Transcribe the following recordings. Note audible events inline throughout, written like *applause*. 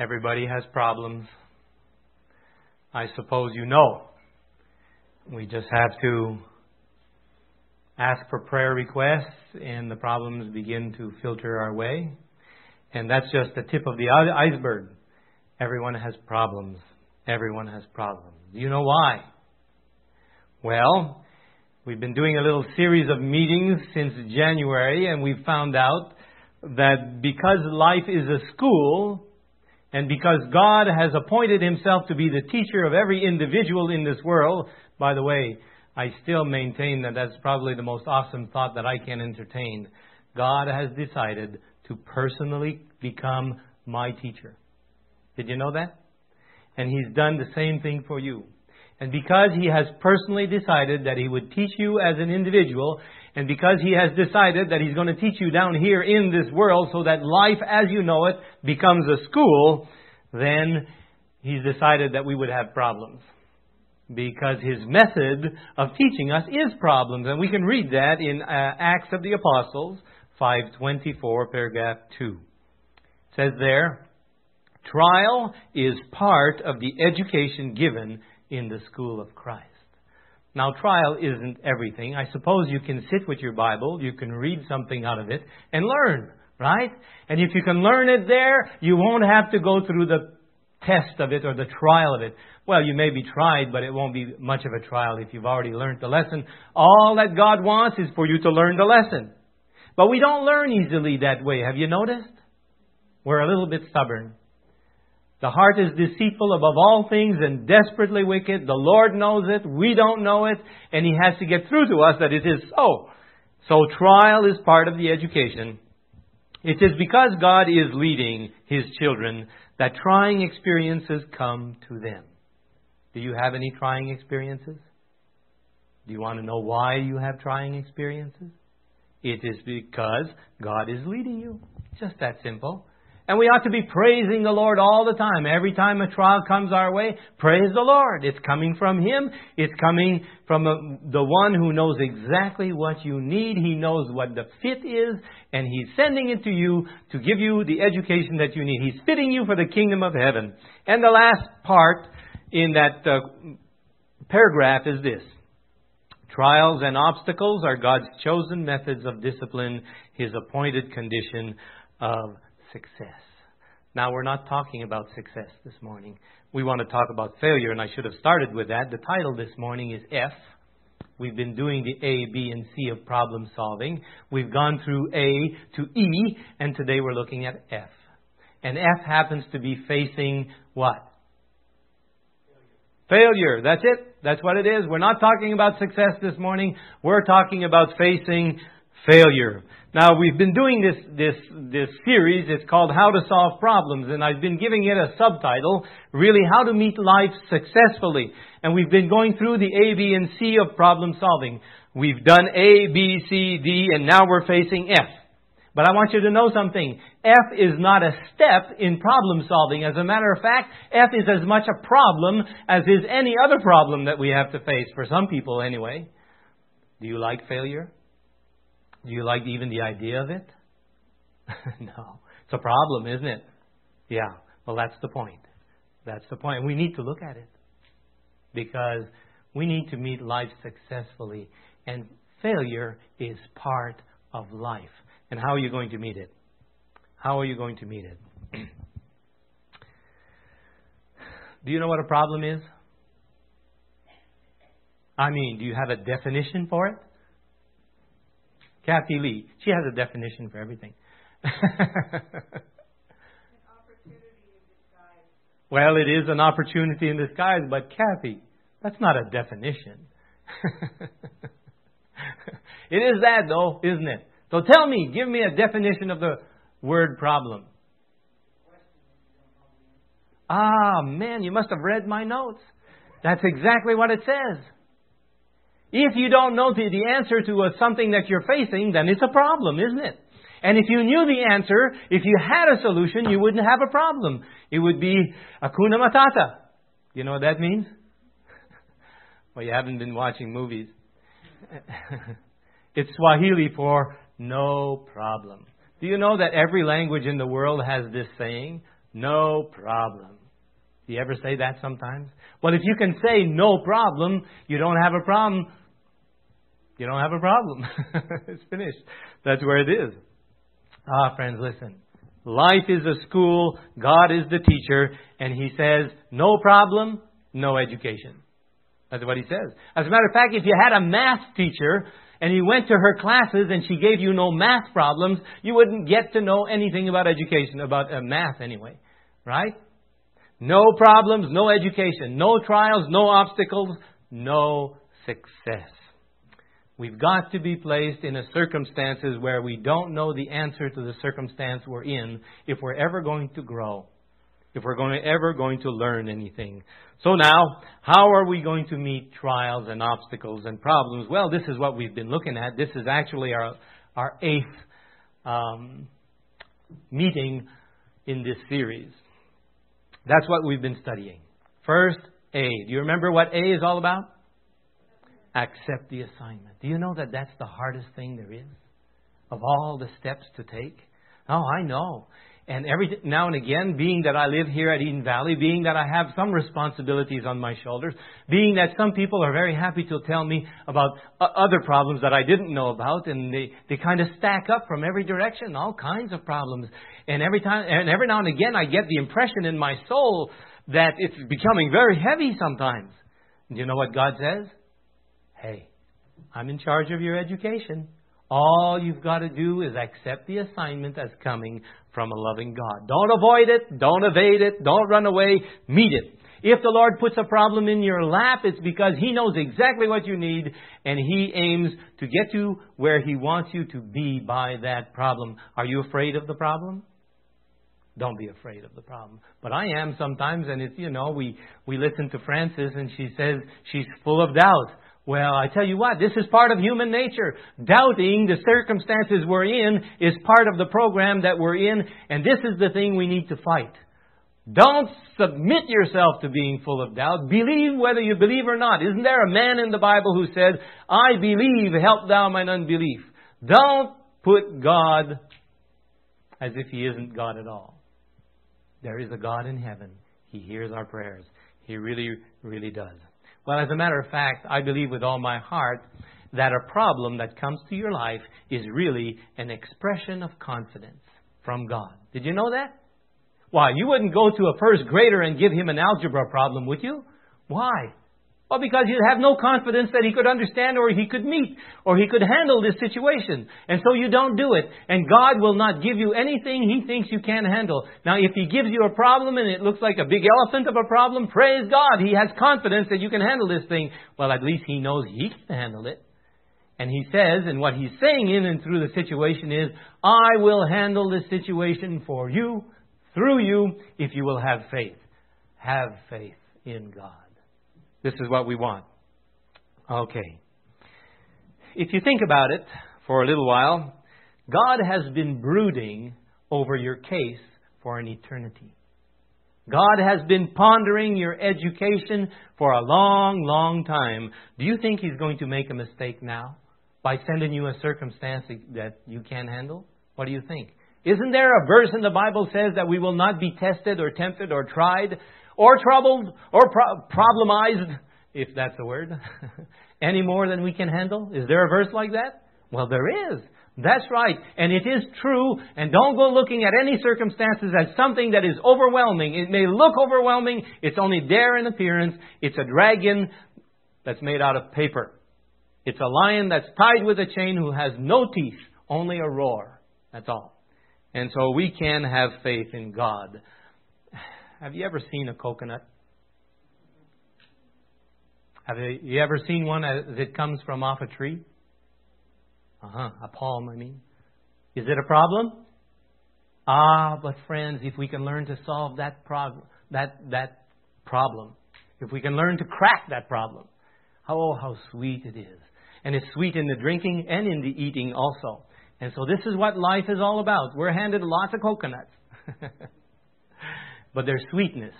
Everybody has problems. I suppose you know. We just have to ask for prayer requests, and the problems begin to filter our way. And that's just the tip of the iceberg. Everyone has problems. Everyone has problems. Do you know why? Well, we've been doing a little series of meetings since January, and we've found out that because life is a school, and because God has appointed Himself to be the teacher of every individual in this world, by the way, I still maintain that that's probably the most awesome thought that I can entertain. God has decided to personally become my teacher. Did you know that? And He's done the same thing for you. And because He has personally decided that He would teach you as an individual, and because He has decided that He's going to teach you down here in this world so that life as you know it becomes a school, then He's decided that we would have problems. Because His method of teaching us is problems. And we can read that in uh, Acts of the Apostles 524, paragraph 2. It says there, Trial is part of the education given in the school of Christ. Now, trial isn't everything. I suppose you can sit with your Bible, you can read something out of it, and learn, right? And if you can learn it there, you won't have to go through the test of it or the trial of it. Well, you may be tried, but it won't be much of a trial if you've already learned the lesson. All that God wants is for you to learn the lesson. But we don't learn easily that way. Have you noticed? We're a little bit stubborn. The heart is deceitful above all things and desperately wicked. The Lord knows it. We don't know it. And He has to get through to us that it is so. So trial is part of the education. It is because God is leading His children that trying experiences come to them. Do you have any trying experiences? Do you want to know why you have trying experiences? It is because God is leading you. Just that simple. And we ought to be praising the Lord all the time. Every time a trial comes our way, praise the Lord. It's coming from Him. It's coming from the one who knows exactly what you need. He knows what the fit is, and He's sending it to you to give you the education that you need. He's fitting you for the kingdom of heaven. And the last part in that uh, paragraph is this. Trials and obstacles are God's chosen methods of discipline, His appointed condition of success. Now, we're not talking about success this morning. We want to talk about failure, and I should have started with that. The title this morning is F. We've been doing the A, B, and C of problem solving. We've gone through A to E, and today we're looking at F. And F happens to be facing what? Failure. That's it. That's what it is. We're not talking about success this morning. We're talking about facing failure. Now we've been doing this this this series. It's called How to Solve Problems, and I've been giving it a subtitle, really How to Meet Life Successfully. And we've been going through the A, B, and C of problem solving. We've done A, B, C, D, and now we're facing F. But I want you to know something. F is not a step in problem solving. As a matter of fact, F is as much a problem as is any other problem that we have to face, for some people anyway. Do you like failure? Do you like even the idea of it? *laughs* no. It's a problem, isn't it? Yeah. Well, that's the point. That's the point. We need to look at it because we need to meet life successfully, and failure is part of life. And how are you going to meet it? How are you going to meet it? *clears throat* do you know what a problem is? I mean, do you have a definition for it? Kathy Lee. She has a definition for everything. well, it is an opportunity in disguise, but Kathy, that's not a definition. *laughs* it is that, though, isn't it? So tell me, give me a definition of the word problem. Ah, man, you must have read my notes. That's exactly what it says. If you don't know the, the answer to a, something that you're facing, then it's a problem, isn't it? And if you knew the answer, if you had a solution, you wouldn't have a problem. It would be Hakuna Matata. You know what that means? *laughs* well, you haven't been watching movies. *laughs* it's Swahili for no problem. Do you know that every language in the world has this saying? No problem. Do you ever say that sometimes? Well, if you can say no problem, you don't have a problem. You don't have a problem. *laughs* it's finished. That's where it is. Ah, friends, listen. Life is a school, God is the teacher, and He says, no problem, no education. That's what He says. As a matter of fact, if you had a math teacher and you went to her classes and she gave you no math problems, you wouldn't get to know anything about education, about uh, math anyway. Right? No problems, no education, no trials, no obstacles, no success. We've got to be placed in a circumstances where we don't know the answer to the circumstance we're in if we're ever going to grow, if we're going to, ever going to learn anything. So now, how are we going to meet trials and obstacles and problems? Well, this is what we've been looking at. This is actually our, our eighth um, meeting in this series. That's what we've been studying. First, A. Do you remember what A is all about? accept the assignment. Do you know that that's the hardest thing there is of all the steps to take? Oh, I know. And every now and again, being that I live here at Eden Valley, being that I have some responsibilities on my shoulders, being that some people are very happy to tell me about uh, other problems that I didn't know about, and they, they kind of stack up from every direction, all kinds of problems. And every time, and every now and again, I get the impression in my soul that it's becoming very heavy sometimes. Do you know what God says? Hey, I'm in charge of your education. All you've got to do is accept the assignment as coming from a loving God. Don't avoid it. Don't evade it. Don't run away. Meet it. If the Lord puts a problem in your lap, it's because He knows exactly what you need and He aims to get you where He wants you to be by that problem. Are you afraid of the problem? Don't be afraid of the problem. But I am sometimes, and it's, you know, we, we listen to Frances and she says she's full of doubt. Well, I tell you what, this is part of human nature. Doubting the circumstances we're in is part of the program that we're in, and this is the thing we need to fight. Don't submit yourself to being full of doubt. Believe whether you believe or not. Isn't there a man in the Bible who said, I believe, help thou mine unbelief? Don't put God as if He isn't God at all. There is a God in heaven. He hears our prayers. He really, really does. Well, as a matter of fact, I believe with all my heart that a problem that comes to your life is really an expression of confidence from God. Did you know that? Why, you wouldn't go to a first grader and give him an algebra problem, would you? Why? Well, because you have no confidence that he could understand or he could meet or he could handle this situation. And so you don't do it. And God will not give you anything he thinks you can't handle. Now, if he gives you a problem and it looks like a big elephant of a problem, praise God. He has confidence that you can handle this thing. Well, at least he knows he can handle it. And he says, and what he's saying in and through the situation is, I will handle this situation for you, through you, if you will have faith. Have faith in God. This is what we want. Okay. If you think about it for a little while, God has been brooding over your case for an eternity. God has been pondering your education for a long, long time. Do you think He's going to make a mistake now by sending you a circumstance that you can't handle? What do you think? Isn't there a verse in the Bible says that we will not be tested or tempted or tried or troubled or pro- problemized, if that's a word, *laughs* any more than we can handle? Is there a verse like that? Well, there is. That's right. And it is true. And don't go looking at any circumstances as something that is overwhelming. It may look overwhelming. It's only there in appearance. It's a dragon that's made out of paper. It's a lion that's tied with a chain who has no teeth, only a roar. That's all. And so we can have faith in God. Have you ever seen a coconut? Have you ever seen one it comes from off a tree? Uh huh, a palm, I mean. Is it a problem? Ah, but friends, if we can learn to solve that problem, that that problem, if we can learn to crack that problem, oh, how sweet it is. And it's sweet in the drinking and in the eating also. And so this is what life is all about. We're handed lots of coconuts. *laughs* but there's sweetness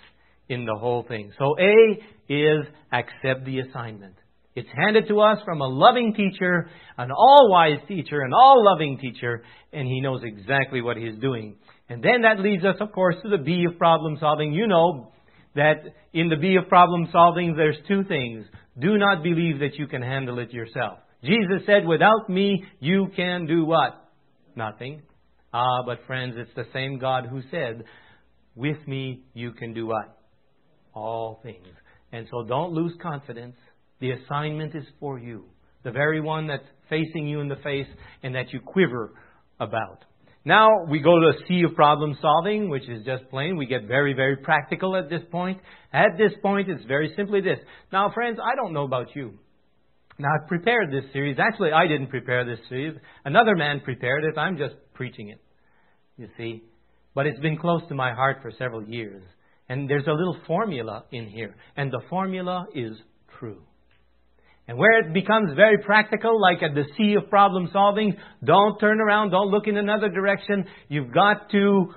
in the whole thing. So A is accept the assignment. It's handed to us from a loving teacher, an all wise teacher, an all loving teacher, and he knows exactly what he's doing. And then that leads us, of course, to the B of problem solving. You know that in the B of problem solving, there's two things. Do not believe that you can handle it yourself. Jesus said, without me, you can do what? Nothing. Ah, but friends, it's the same God who said, with me, you can do what? All things. And so don't lose confidence. The assignment is for you. The very one that's facing you in the face and that you quiver about. Now we go to a C of problem solving, which is just plain. We get very, very practical at this point. At this point, it's very simply this. Now, friends, I don't know about you. Now, I've prepared this series. Actually, I didn't prepare this series. Another man prepared it. I'm just preaching it. You see? But it's been close to my heart for several years. And there's a little formula in here. And the formula is true. And where it becomes very practical, like at the C of problem solving, don't turn around, don't look in another direction. You've got to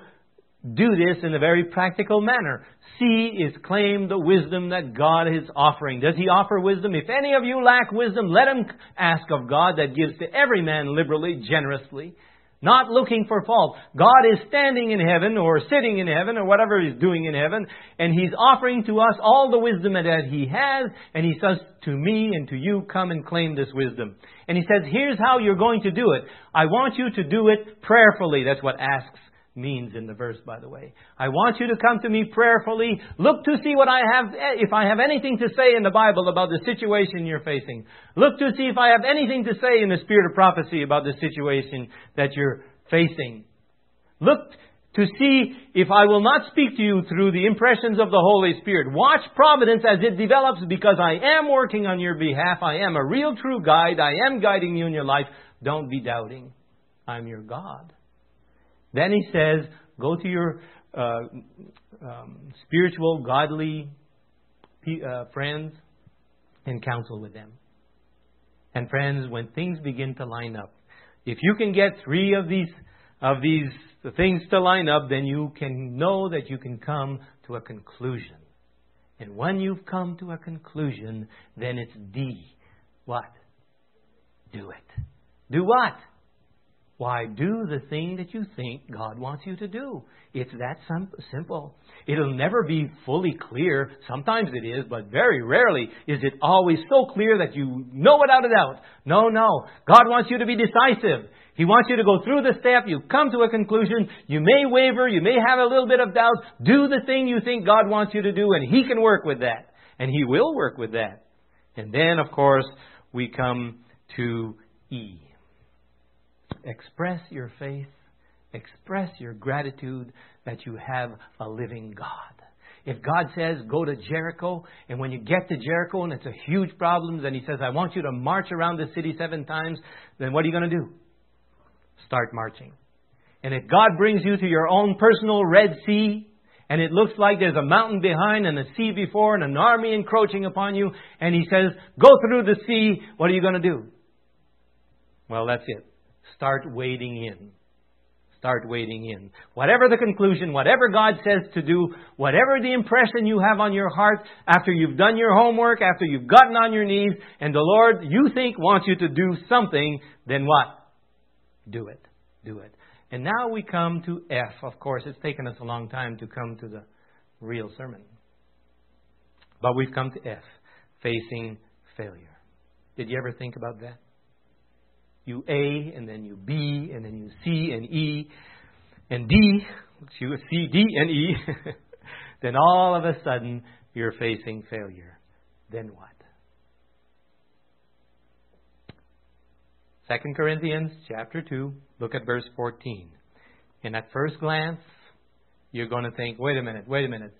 do this in a very practical manner. C is claim the wisdom that God is offering. Does He offer wisdom? If any of you lack wisdom, let him ask of God that gives to every man liberally, generously not looking for fault. God is standing in heaven or sitting in heaven or whatever He's doing in heaven, and He's offering to us all the wisdom that He has, and He says to me and to you, come and claim this wisdom. And He says, here's how you're going to do it. I want you to do it prayerfully. That's what asks means in the verse, by the way. I want you to come to me prayerfully. Look to see what I have, eh, if I have anything to say in the Bible about the situation you're facing. Look to see if I have anything to say in the spirit of prophecy about the situation that you're facing. Look to see if I will not speak to you through the impressions of the Holy Spirit. Watch providence as it develops because I am working on your behalf. I am a real true guide. I am guiding you in your life. Don't be doubting. I'm your God. Then he says, go to your uh, um, spiritual, godly uh, friends and counsel with them. And friends, when things begin to line up, if you can get three of these of these things to line up, then you can know that you can come to a conclusion. And when you've come to a conclusion, then it's D. What? Do it. Do what? Why, do the thing that you think God wants you to do. It's that simple. It'll never be fully clear. Sometimes it is, but very rarely is it always so clear that you know without a doubt. No, no. God wants you to be decisive. He wants you to go through the step. You come to a conclusion. You may waver. You may have a little bit of doubt. Do the thing you think God wants you to do, and He can work with that. And He will work with that. And then, of course, we come to E. Express your faith. Express your gratitude that you have a living God. If God says, go to Jericho, and when you get to Jericho and it's a huge problem, then He says, I want you to march around the city seven times, then what are you going to do? Start marching. And if God brings you to your own personal Red Sea, and it looks like there's a mountain behind and a sea before and an army encroaching upon you, and He says, go through the sea, what are you going to do? Well, that's it. Start wading in. Start wading in. Whatever the conclusion, whatever God says to do, whatever the impression you have on your heart after you've done your homework, after you've gotten on your knees, and the Lord you think wants you to do something, then what? Do it. Do it. And now we come to F. Of course, it's taken us a long time to come to the real sermon. But we've come to F, facing failure. Did you ever think about that? You A, and then you B, and then you C and E, and D, you C, D, and E, *laughs* then all of a sudden you're facing failure. Then what? 2 Corinthians chapter 2, look at verse 14. And at first glance, you're going to think, wait a minute, wait a minute.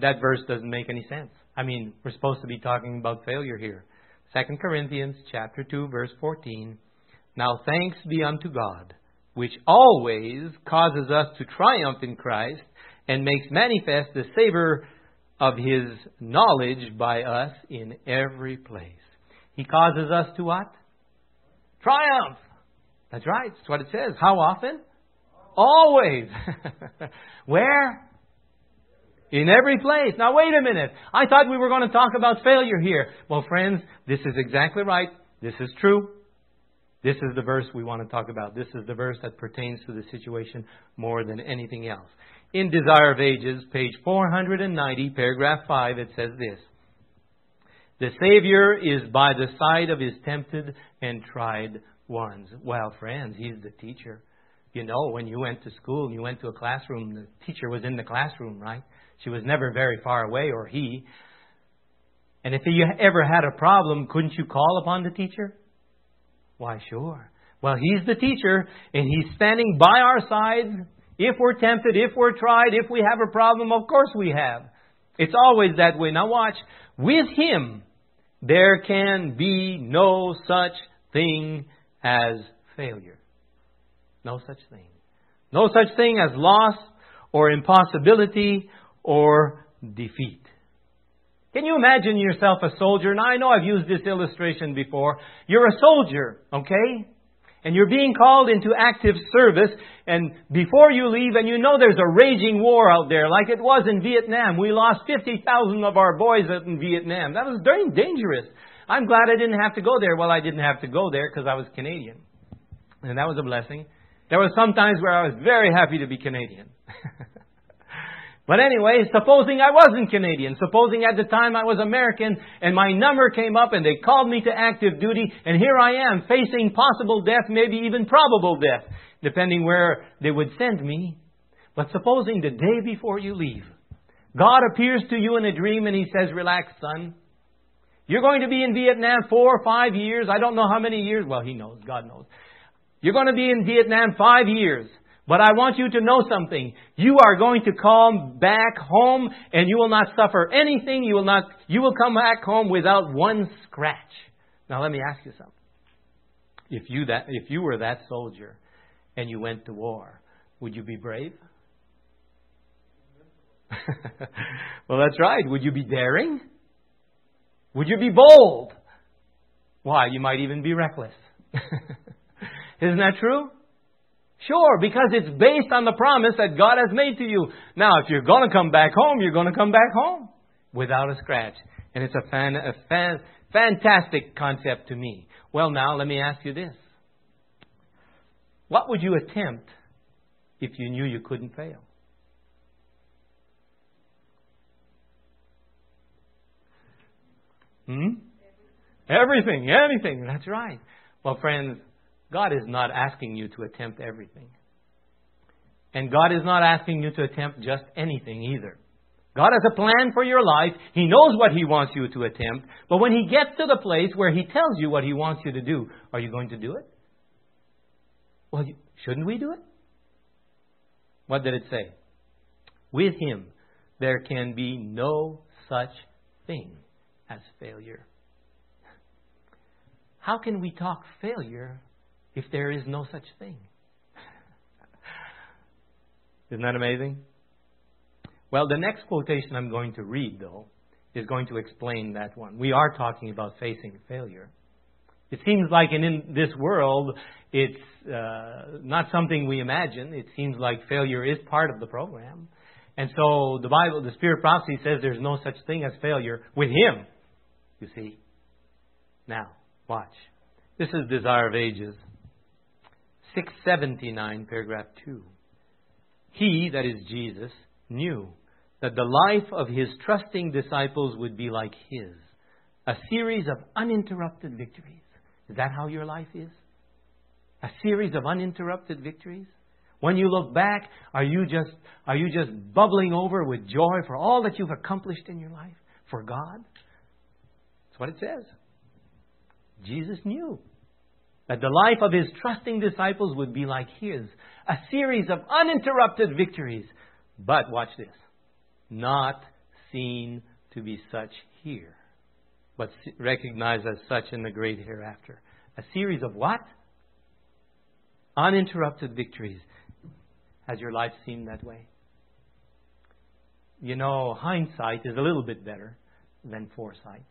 That verse doesn't make any sense. I mean, we're supposed to be talking about failure here. 2 Corinthians chapter 2 verse 14 now thanks be unto God, which always causes us to triumph in Christ and makes manifest the savor of his knowledge by us in every place. He causes us to what? Triumph. That's right. That's what it says. How often? Always. *laughs* Where? In every place. Now wait a minute. I thought we were going to talk about failure here. Well, friends, this is exactly right. This is true. This is the verse we want to talk about. This is the verse that pertains to the situation more than anything else. In Desire of Ages, page 490, paragraph 5, it says this The Savior is by the side of his tempted and tried ones. Well, friends, he's the teacher. You know, when you went to school and you went to a classroom, the teacher was in the classroom, right? She was never very far away, or he. And if you ever had a problem, couldn't you call upon the teacher? Why, sure. Well, he's the teacher, and he's standing by our side. If we're tempted, if we're tried, if we have a problem, of course we have. It's always that way. Now, watch. With him, there can be no such thing as failure. No such thing. No such thing as loss or impossibility or defeat. Can you imagine yourself a soldier? Now, I know I've used this illustration before. You're a soldier, okay? And you're being called into active service, and before you leave, and you know there's a raging war out there, like it was in Vietnam. We lost 50,000 of our boys in Vietnam. That was very dangerous. I'm glad I didn't have to go there. Well, I didn't have to go there because I was Canadian. And that was a blessing. There were some times where I was very happy to be Canadian. *laughs* But anyway, supposing I wasn't Canadian, supposing at the time I was American and my number came up and they called me to active duty and here I am facing possible death, maybe even probable death, depending where they would send me. But supposing the day before you leave, God appears to you in a dream and He says, relax, son. You're going to be in Vietnam four or five years. I don't know how many years. Well, He knows. God knows. You're going to be in Vietnam five years. But I want you to know something. You are going to come back home and you will not suffer anything. You will not, you will come back home without one scratch. Now let me ask you something. If you that, if you were that soldier and you went to war, would you be brave? *laughs* well, that's right. Would you be daring? Would you be bold? Why, you might even be reckless. *laughs* Isn't that true? Sure, because it's based on the promise that God has made to you. Now, if you're going to come back home, you're going to come back home without a scratch. And it's a, fan, a fan, fantastic concept to me. Well, now, let me ask you this. What would you attempt if you knew you couldn't fail? Hmm? Everything, anything. That's right. Well, friends, God is not asking you to attempt everything. And God is not asking you to attempt just anything either. God has a plan for your life. He knows what He wants you to attempt. But when He gets to the place where He tells you what He wants you to do, are you going to do it? Well, shouldn't we do it? What did it say? With Him, there can be no such thing as failure. How can we talk failure if there is no such thing? Isn't that amazing? Well, the next quotation I'm going to read, though, is going to explain that one. We are talking about facing failure. It seems like in, this world, it's uh, not something we imagine. It seems like failure is part of the program. And so the Bible, the Spirit of prophecy says there's no such thing as failure with Him, you see. Now, watch. This is Desire of Ages. 679, paragraph 2. He, that is Jesus, knew that the life of his trusting disciples would be like his a series of uninterrupted victories. Is that how your life is? A series of uninterrupted victories? When you look back, are you just are you just bubbling over with joy for all that you've accomplished in your life for God? That's what it says. Jesus knew that the life of his trusting disciples would be like his a series of uninterrupted victories. But watch this not seen to be such here, but recognized as such in the great hereafter. A series of what? Uninterrupted victories. Has your life seemed that way? You know, hindsight is a little bit better than foresight.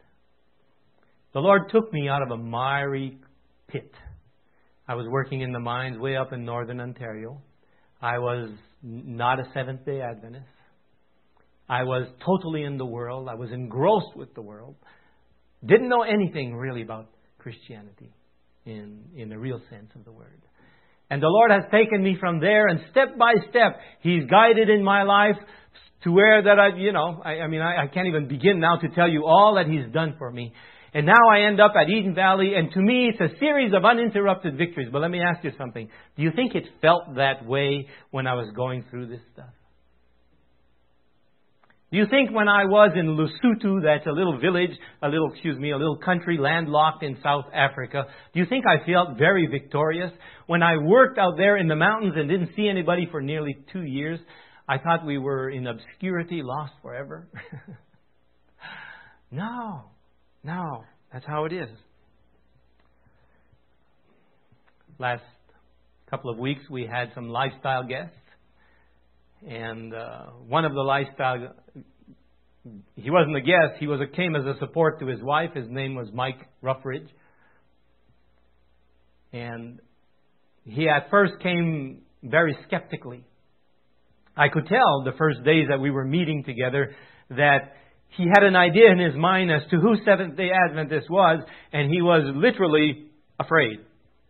The Lord took me out of a miry pit. I was working in the mines way up in northern Ontario. I was not a Seventh day Adventist. I was totally in the world. I was engrossed with the world. Didn't know anything really about Christianity. in, in the real sense of the word. And the Lord has taken me from there, and step by step, He's guided in my life to where that I, you know, I, I mean, I, I can't even begin now to tell you all that He's done for me. And now I end up at Eden Valley, and to me, it's a series of uninterrupted victories. But let me ask you something. Do you think it felt that way when I was going through this stuff? Do you think when I was in Lesotho, that's a little village, a little, excuse me, a little country landlocked in South Africa, do you think I felt very victorious? When I worked out there in the mountains and didn't see anybody for nearly two years, I thought we were in obscurity, lost forever. *laughs* no, no, that's how it is. Last couple of weeks, we had some lifestyle guests and uh, one of the lifestyle he wasn't a guest he was a, came as a support to his wife. His name was mike ruffridge. And he at first came very skeptically. I could tell the first days that we were meeting together that he had an idea in his mind as to who seventh day adventist was and he was literally afraid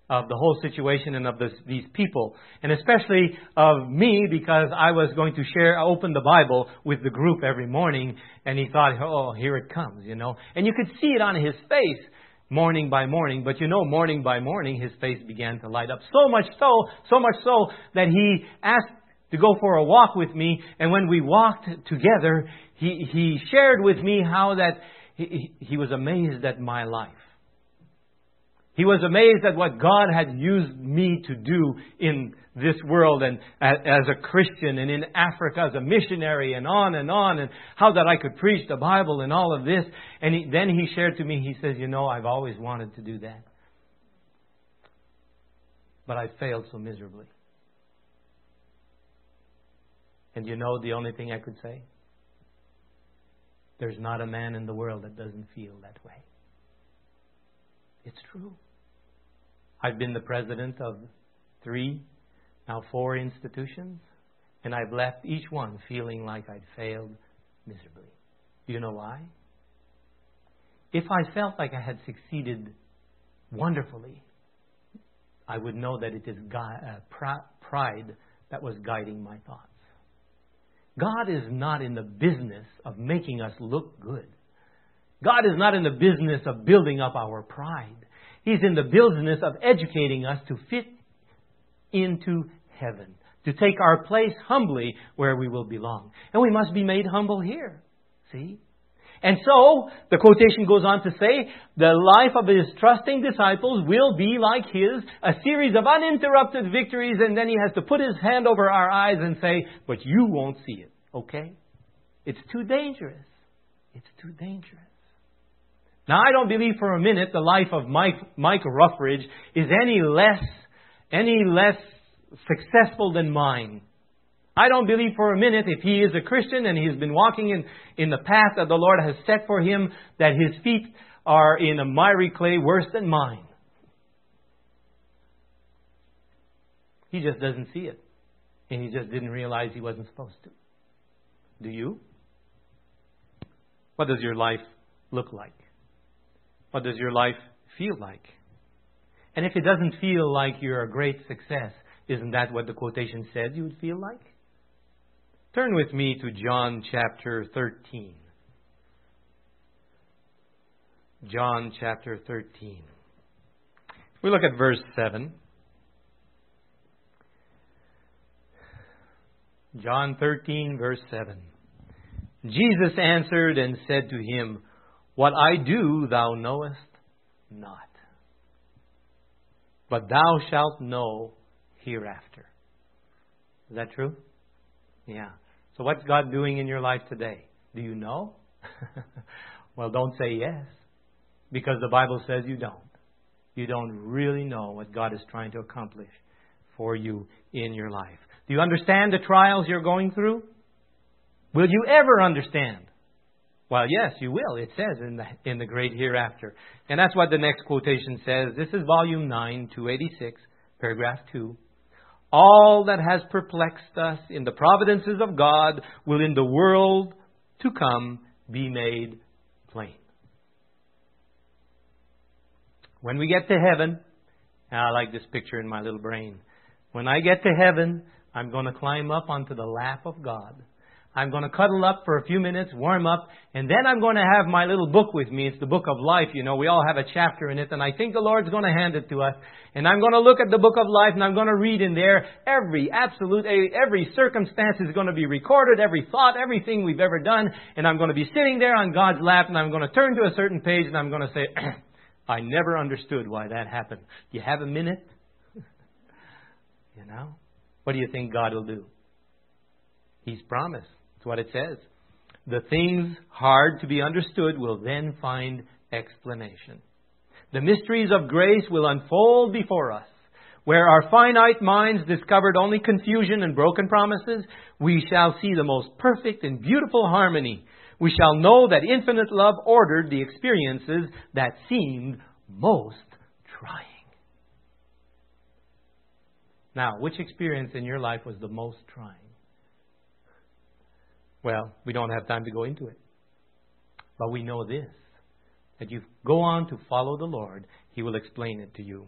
of the whole situation and of this, these people, and especially of me because I was going to share, open the Bible with the group every morning, and he thought, oh, here it comes, you know. And you could see it on his face morning by morning, but you know, morning by morning, his face began to light up so much so, so much so that he asked to go for a walk with me, and when we walked together, he, he shared with me how that he, he was amazed at my life. He was amazed at what God had used me to do in this world and as a Christian and in Africa as a missionary and on and on and how that I could preach the Bible and all of this. And he, then he shared to me, he says, You know, I've always wanted to do that. But I failed so miserably. And you know the only thing I could say? There's not a man in the world that doesn't feel that way. It's true. I've been the president of three, now four institutions, and I've left each one feeling like I'd failed miserably. Do you know why? If I felt like I had succeeded wonderfully, I would know that it is uh, pride that was guiding my thoughts. God is not in the business of making us look good. God is not in the business of building up our pride. He's in the business of educating us to fit into heaven, to take our place humbly where we will belong. And we must be made humble here. See? And so, the quotation goes on to say, the life of his trusting disciples will be like his, a series of uninterrupted victories, and then he has to put his hand over our eyes and say, but you won't see it, okay? It's too dangerous. It's too dangerous. Now, I don't believe for a minute the life of Mike, Mike Ruffridge is any less, any less successful than mine. I don't believe for a minute if he is a Christian and he's been walking in, in the path that the Lord has set for him, that his feet are in a miry clay worse than mine. He just doesn't see it. And he just didn't realize he wasn't supposed to. Do you? What does your life look like? What does your life feel like? And if it doesn't feel like you're a great success, isn't that what the quotation said you would feel like? Turn with me to John chapter 13. John chapter 13. We look at verse 7. John 13, verse 7. Jesus answered and said to him, what I do thou knowest not. But thou shalt know hereafter. Is that true? Yeah. So what's God doing in your life today? Do you know? *laughs* well, don't say yes. Because the Bible says you don't. You don't really know what God is trying to accomplish for you in your life. Do you understand the trials you're going through? Will you ever understand? Well, yes, you will. It says in the, in the great hereafter. And that's what the next quotation says. This is volume 9, 286, paragraph 2. All that has perplexed us in the providences of God will in the world to come be made plain. When we get to heaven ah, I like this picture in my little brain. When I get to heaven, I'm going to climb up onto the lap of God. I'm going to cuddle up for a few minutes, warm up, and then I'm going to have my little book with me. It's the book of life. You know, we all have a chapter in it, and I think the Lord's going to hand it to us. And I'm going to look at the book of life, and I'm going to read in there every absolute, eh, every circumstance is going to be recorded, every thought, everything we've ever done, and I'm going to be sitting there on God's lap, and I'm going to turn to a certain page, and I'm going to say, *clears throat* I never understood why that happened. You have a minute? *laughs* you know? What do you think God will do? He's promised. That's what it says. The things hard to be understood will then find explanation. The mysteries of grace will unfold before us. Where our finite minds discovered only confusion and broken promises, we shall see the most perfect and beautiful harmony. We shall know that infinite love ordered the experiences that seemed most trying. Now, which experience in your life was the most trying? Well, we don't have time to go into it. But we know this that you go on to follow the Lord, He will explain it to you.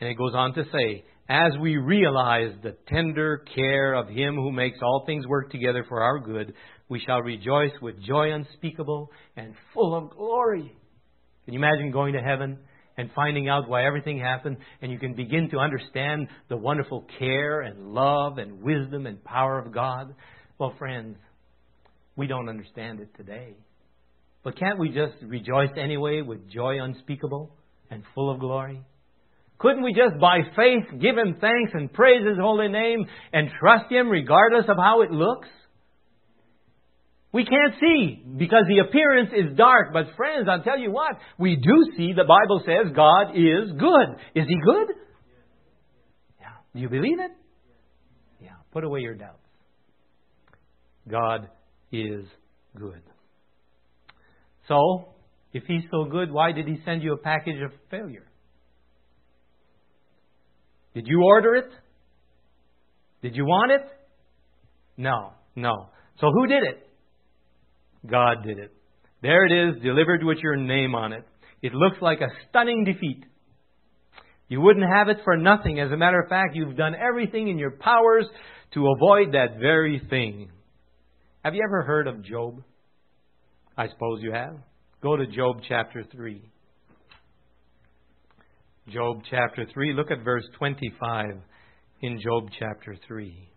And it goes on to say, as we realize the tender care of Him who makes all things work together for our good, we shall rejoice with joy unspeakable and full of glory. Can you imagine going to heaven and finding out why everything happened, and you can begin to understand the wonderful care and love and wisdom and power of God? Well, friends, we don't understand it today. But can't we just rejoice anyway with joy unspeakable and full of glory? Couldn't we just by faith give Him thanks and praise His holy name and trust Him regardless of how it looks? We can't see because the appearance is dark. But friends, I'll tell you what, we do see the Bible says God is good. Is He good? Yeah. Do you believe it? Yeah. Put away your doubts. God is good. So, if He's so good, why did He send you a package of failure? Did you order it? Did you want it? No, no. So who did it? God did it. There it is, delivered with your name on it. It looks like a stunning defeat. You wouldn't have it for nothing. As a matter of fact, you've done everything in your powers to avoid that very thing. Have you ever heard of Job? I suppose you have. Go to Job chapter 3. Job chapter 3. Look at verse 25 in Job chapter 3.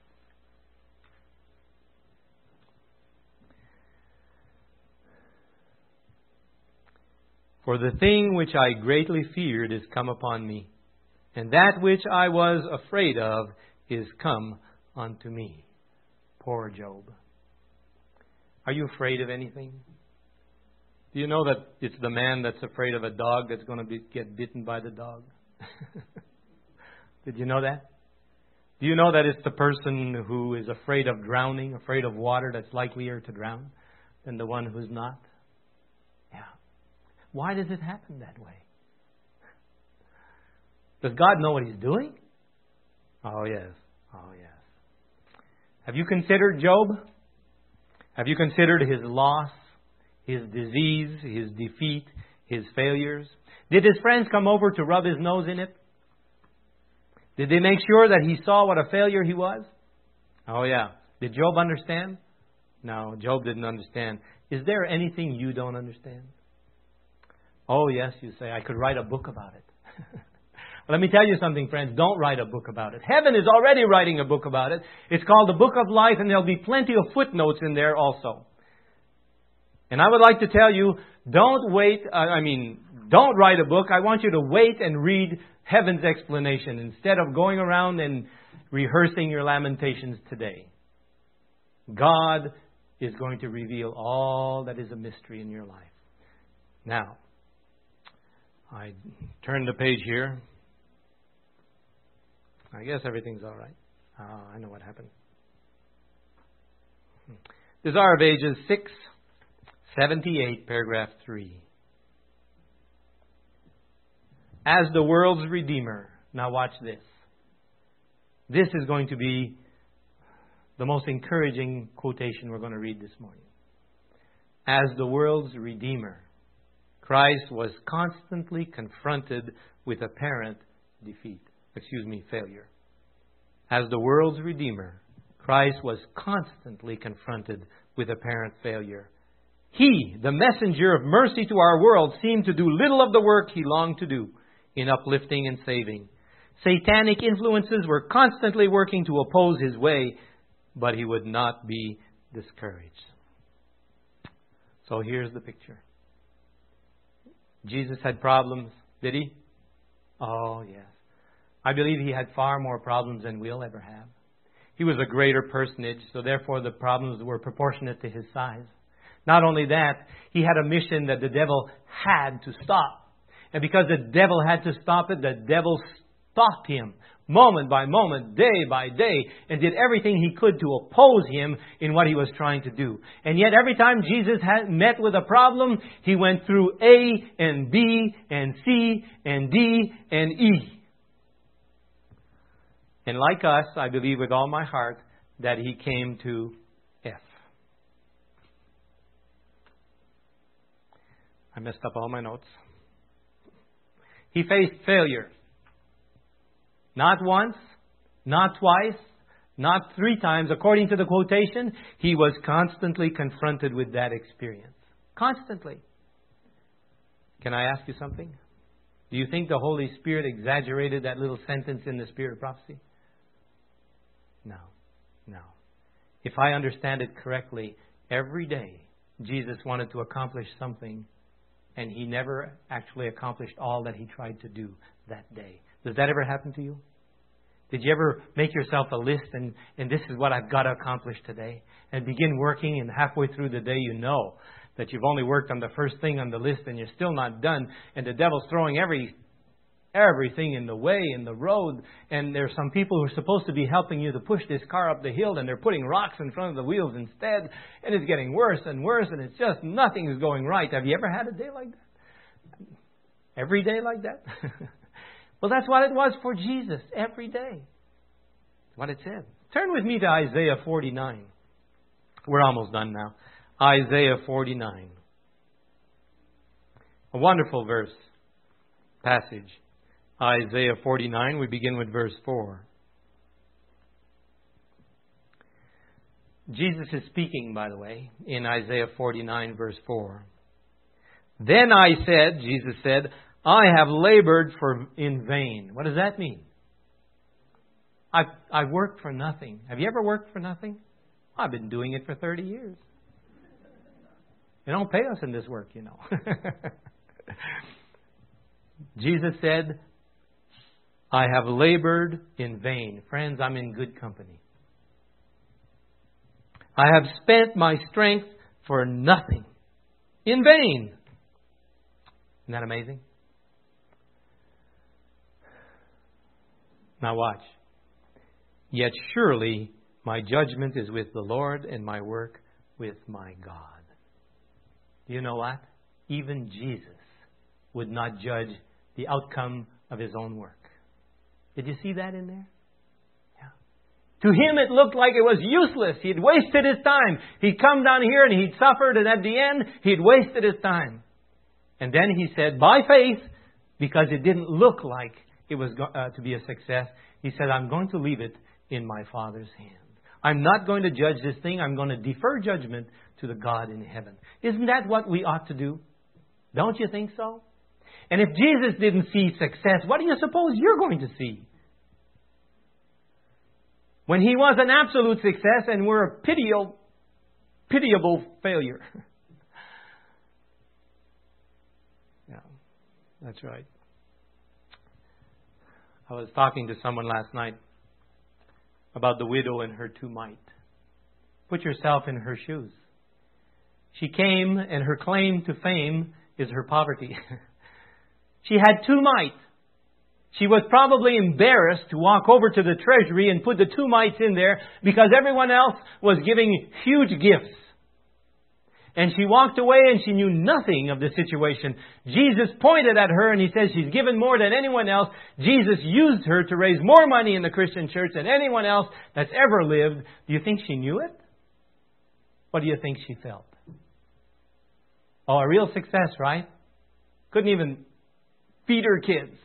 For the thing which I greatly feared is come upon me, and that which I was afraid of is come unto me. Poor Job. Are you afraid of anything? Do you know that it's the man that's afraid of a dog that's going to be, get bitten by the dog? *laughs* Did you know that? Do you know that it's the person who is afraid of drowning, afraid of water, that's likelier to drown than the one who's not? Yeah. Why does it happen that way? Does God know what He's doing? Oh, yes. Oh, yes. Have you considered Job? Have you considered his loss, his disease, his defeat, his failures? Did his friends come over to rub his nose in it? Did they make sure that he saw what a failure he was? Oh, yeah. Did Job understand? No, Job didn't understand. Is there anything you don't understand? Oh, yes, you say. I could write a book about it. *laughs* Let me tell you something, friends. Don't write a book about it. Heaven is already writing a book about it. It's called the Book of Life, and there'll be plenty of footnotes in there also. And I would like to tell you, don't wait, uh, I mean, don't write a book. I want you to wait and read heaven's explanation instead of going around and rehearsing your lamentations today. God is going to reveal all that is a mystery in your life. Now, I turn the page here. I guess everything's all right. Oh, I know what happened. Desire of Ages 6, 78, paragraph 3. As the world's Redeemer. Now, watch this. This is going to be the most encouraging quotation we're going to read this morning. As the world's Redeemer, Christ was constantly confronted with apparent defeat. Excuse me, failure. As the world's Redeemer, Christ was constantly confronted with apparent failure. He, the messenger of mercy to our world, seemed to do little of the work he longed to do in uplifting and saving. Satanic influences were constantly working to oppose his way, but he would not be discouraged. So here's the picture Jesus had problems, did he? Oh, yes. I believe he had far more problems than we'll ever have. He was a greater personage, so therefore the problems were proportionate to his size. Not only that, he had a mission that the devil had to stop. And because the devil had to stop it, the devil stalked him moment by moment, day by day, and did everything he could to oppose him in what he was trying to do. And yet every time Jesus had met with a problem, he went through A and B and C and D and E. And like us, I believe with all my heart that he came to F. I messed up all my notes. He faced failure. Not once, not twice, not three times. According to the quotation, he was constantly confronted with that experience. Constantly. Can I ask you something? Do you think the Holy Spirit exaggerated that little sentence in the Spirit of Prophecy? No. No. If I understand it correctly, every day Jesus wanted to accomplish something, and he never actually accomplished all that he tried to do that day. Does that ever happen to you? Did you ever make yourself a list and, and this is what I've got to accomplish today? And begin working, and halfway through the day, you know that you've only worked on the first thing on the list and you're still not done, and the devil's throwing every everything in the way, in the road, and there's some people who are supposed to be helping you to push this car up the hill, and they're putting rocks in front of the wheels instead, and it's getting worse and worse, and it's just nothing is going right. Have you ever had a day like that? Every day like that? *laughs* well, that's what it was for Jesus, every day. what it said. Turn with me to Isaiah 49. We're almost done now. Isaiah 49. A wonderful verse, passage. Isaiah 49. We begin with verse 4. Jesus is speaking, by the way, in Isaiah 49, verse 4. Then I said, Jesus said, I have labored for in vain. What does that mean? I've, I've worked for nothing. Have you ever worked for nothing? I've been doing it for 30 years. They don't pay us in this work, you know. *laughs* Jesus said, I have labored in vain. Friends, I'm in good company. I have spent my strength for nothing. In vain. Isn't that amazing? Now watch. Yet surely my judgment is with the Lord and my work with my God. You know what? Even Jesus would not judge the outcome of his own work. Did you see that in there? To him, it looked like it was useless. He'd wasted his time. He'd come down here and he'd suffered, and at the end, he'd wasted his time. And then he said, by faith, because it didn't look like it was uh, to be a success, he said, I'm going to leave it in my Father's hand. I'm not going to judge this thing. I'm going to defer judgment to the God in heaven. Isn't that what we ought to do? Don't you think so? And if Jesus didn't see success, what do you suppose you're going to see? When he was an absolute success and we're a pitiable, pitiable failure. *laughs* yeah, that's right. I was talking to someone last night about the widow and her two mite. Put yourself in her shoes. She came, and her claim to fame is her poverty. *laughs* She had two mites. She was probably embarrassed to walk over to the treasury and put the two mites in there because everyone else was giving huge gifts. And she walked away and she knew nothing of the situation. Jesus pointed at her and he says she's given more than anyone else. Jesus used her to raise more money in the Christian church than anyone else that's ever lived. Do you think she knew it? What do you think she felt? Oh, a real success, right? Couldn't even feed her kids.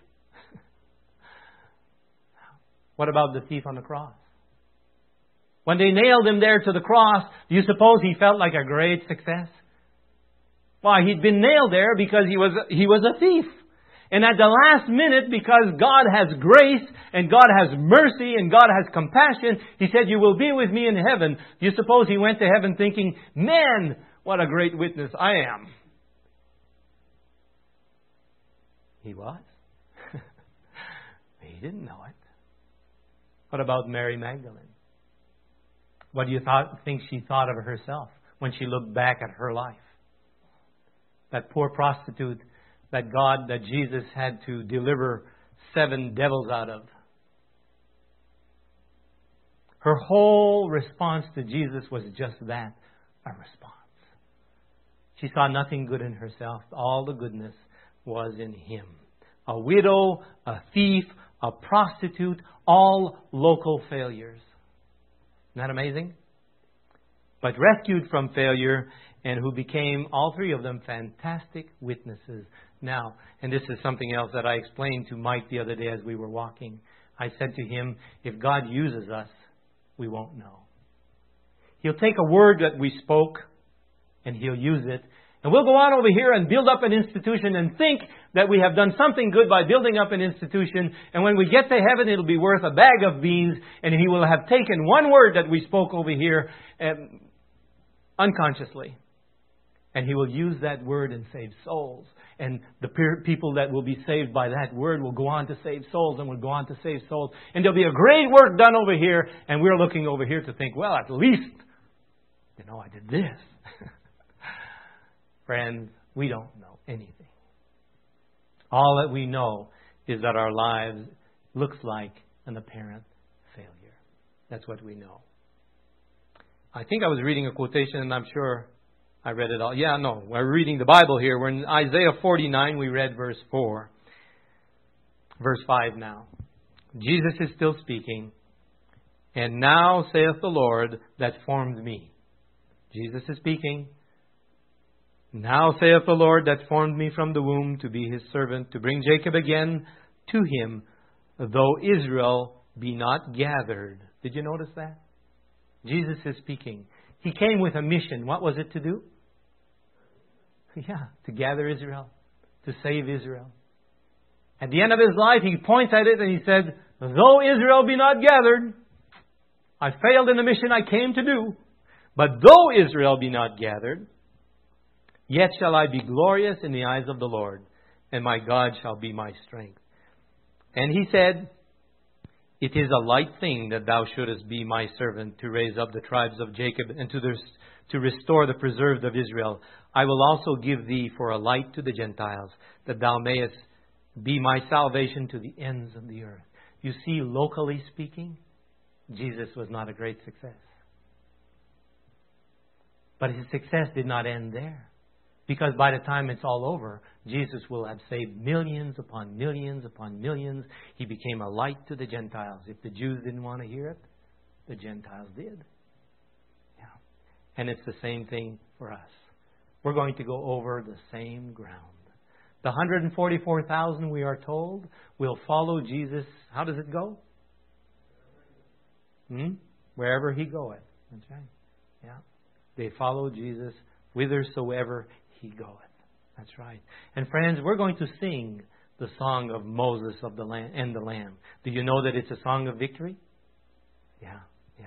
What about the thief on the cross? When they nailed him there to the cross, do you suppose he felt like a great success? Why, he'd been nailed there because he was, he was a thief. And at the last minute, because God has grace and God has mercy and God has compassion, He said, You will be with me in heaven. Do you suppose He went to heaven thinking, Man, what a great witness I am? He was. *laughs* he didn't know it. What about Mary Magdalene? What do you thought, think she thought of herself when she looked back at her life? That poor prostitute that God, that Jesus had to deliver seven devils out of. Her whole response to Jesus was just that a response. She saw nothing good in herself, all the goodness was in Him. A widow, a thief, a prostitute, all local failures. Isn't that amazing? But rescued from failure and who became, all three of them, fantastic witnesses now. And this is something else that I explained to Mike the other day as we were walking. I said to him, if God uses us, we won't know. He'll take a word that we spoke and he'll use it. And we'll go on over here and build up an institution and think that we have done something good by building up an institution. And when we get to heaven, it'll be worth a bag of beans. And he will have taken one word that we spoke over here um, unconsciously. And he will use that word and save souls and the people that will be saved by that word will go on to save souls and will go on to save souls. And there'll be a great work done over here, and we're looking over here to think, well, at least, you know, I did this. *laughs* Friends, we don't know anything. All that we know is that our lives looks like an apparent failure. That's what we know. I think I was reading a quotation, and I'm sure I read it all. Yeah, no. We're reading the Bible here. We're in Isaiah 49. We read verse 4. Verse 5 now. Jesus is still speaking. And now saith the Lord that formed me. Jesus is speaking. Now saith the Lord that formed me from the womb to be his servant, to bring Jacob again to him, though Israel be not gathered. Did you notice that? Jesus is speaking. He came with a mission. What was it to do? *laughs* Yeah, to gather Israel, to save Israel. At the end of his life, he points at it and he said, Though Israel be not gathered, I failed in the mission I came to do. But though Israel be not gathered, yet shall I be glorious in the eyes of the Lord, and my God shall be my strength. And he said, It is a light thing that thou shouldest be my servant to raise up the tribes of Jacob and to, to restore the preserved of Israel. I will also give thee for a light to the Gentiles, that thou mayest be my salvation to the ends of the earth. You see, locally speaking, Jesus was not a great success. But his success did not end there. Because by the time it's all over, Jesus will have saved millions upon millions upon millions. He became a light to the Gentiles. If the Jews didn't want to hear it, the Gentiles did. Yeah. And it's the same thing for us we're going to go over the same ground. The 144,000, we are told, will follow Jesus. How does it go? Hmm? Wherever he goeth. That's right. Yeah. They follow Jesus whithersoever he goeth. That's right. And friends, we're going to sing the song of Moses of the Lamb and the Lamb. Do you know that it's a song of victory? Yeah, yeah.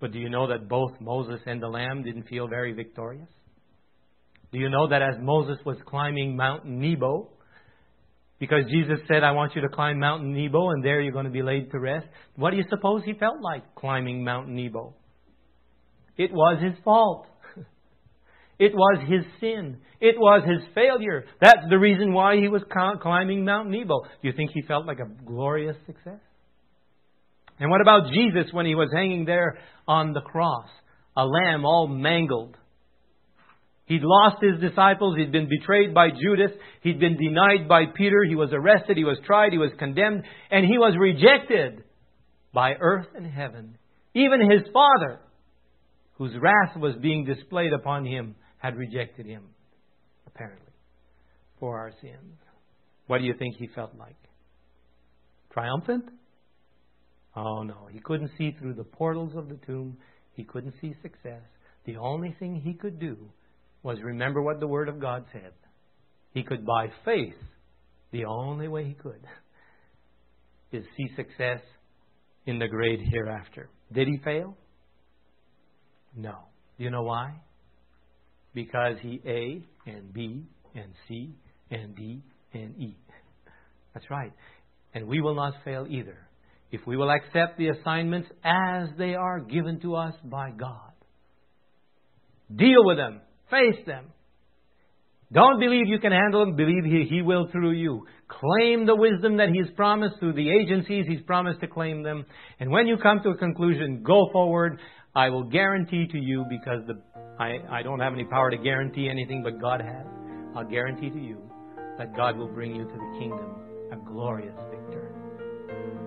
But do you know that both Moses and the Lamb didn't feel very victorious? Do you know that as Moses was climbing Mount Nebo, because Jesus said, I want you to climb Mount Nebo and there you're going to be laid to rest. What do you suppose he felt like climbing Mount Nebo? It was his fault. It was his sin. It was his failure. That's the reason why he was climbing Mount Nebo. Do you think he felt like a glorious success? And what about Jesus when he was hanging there on the cross? A lamb all mangled. He'd lost his disciples. He'd been betrayed by Judas. He'd been denied by Peter. He was arrested. He was tried. He was condemned. And he was rejected by earth and heaven. Even his father, whose wrath was being displayed upon him, had rejected him, apparently, for our sins. What do you think he felt like? Triumphant? Oh no, he couldn't see through the portals of the tomb. He couldn't see success. The only thing he could do was remember what the Word of God said. He could, by faith, the only way he could, *laughs* is see success in the great hereafter. Did he fail? No. Do you know why? Because he A and B and C and D and E. That's right. And we will not fail either if we will accept the assignments as they are given to us by God. Deal with them, face them. Don't believe you can handle them, believe he, he will through you. Claim the wisdom that He's promised through the agencies He's promised to claim them. And when you come to a conclusion, go forward. I will guarantee to you, because the, I, I don't have any power to guarantee anything, but God has. I'll guarantee to you that God will bring you to the kingdom a glorious victor.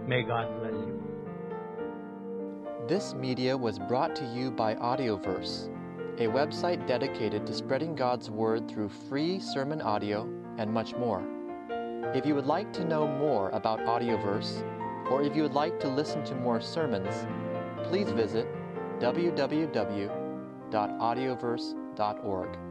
May God bless you. This media was brought to you by Audioverse, a website dedicated to spreading God's Word through free sermon audio and much more. If you would like to know more about Audioverse, or if you would like to listen to more sermons, please visit www.audioverse.org.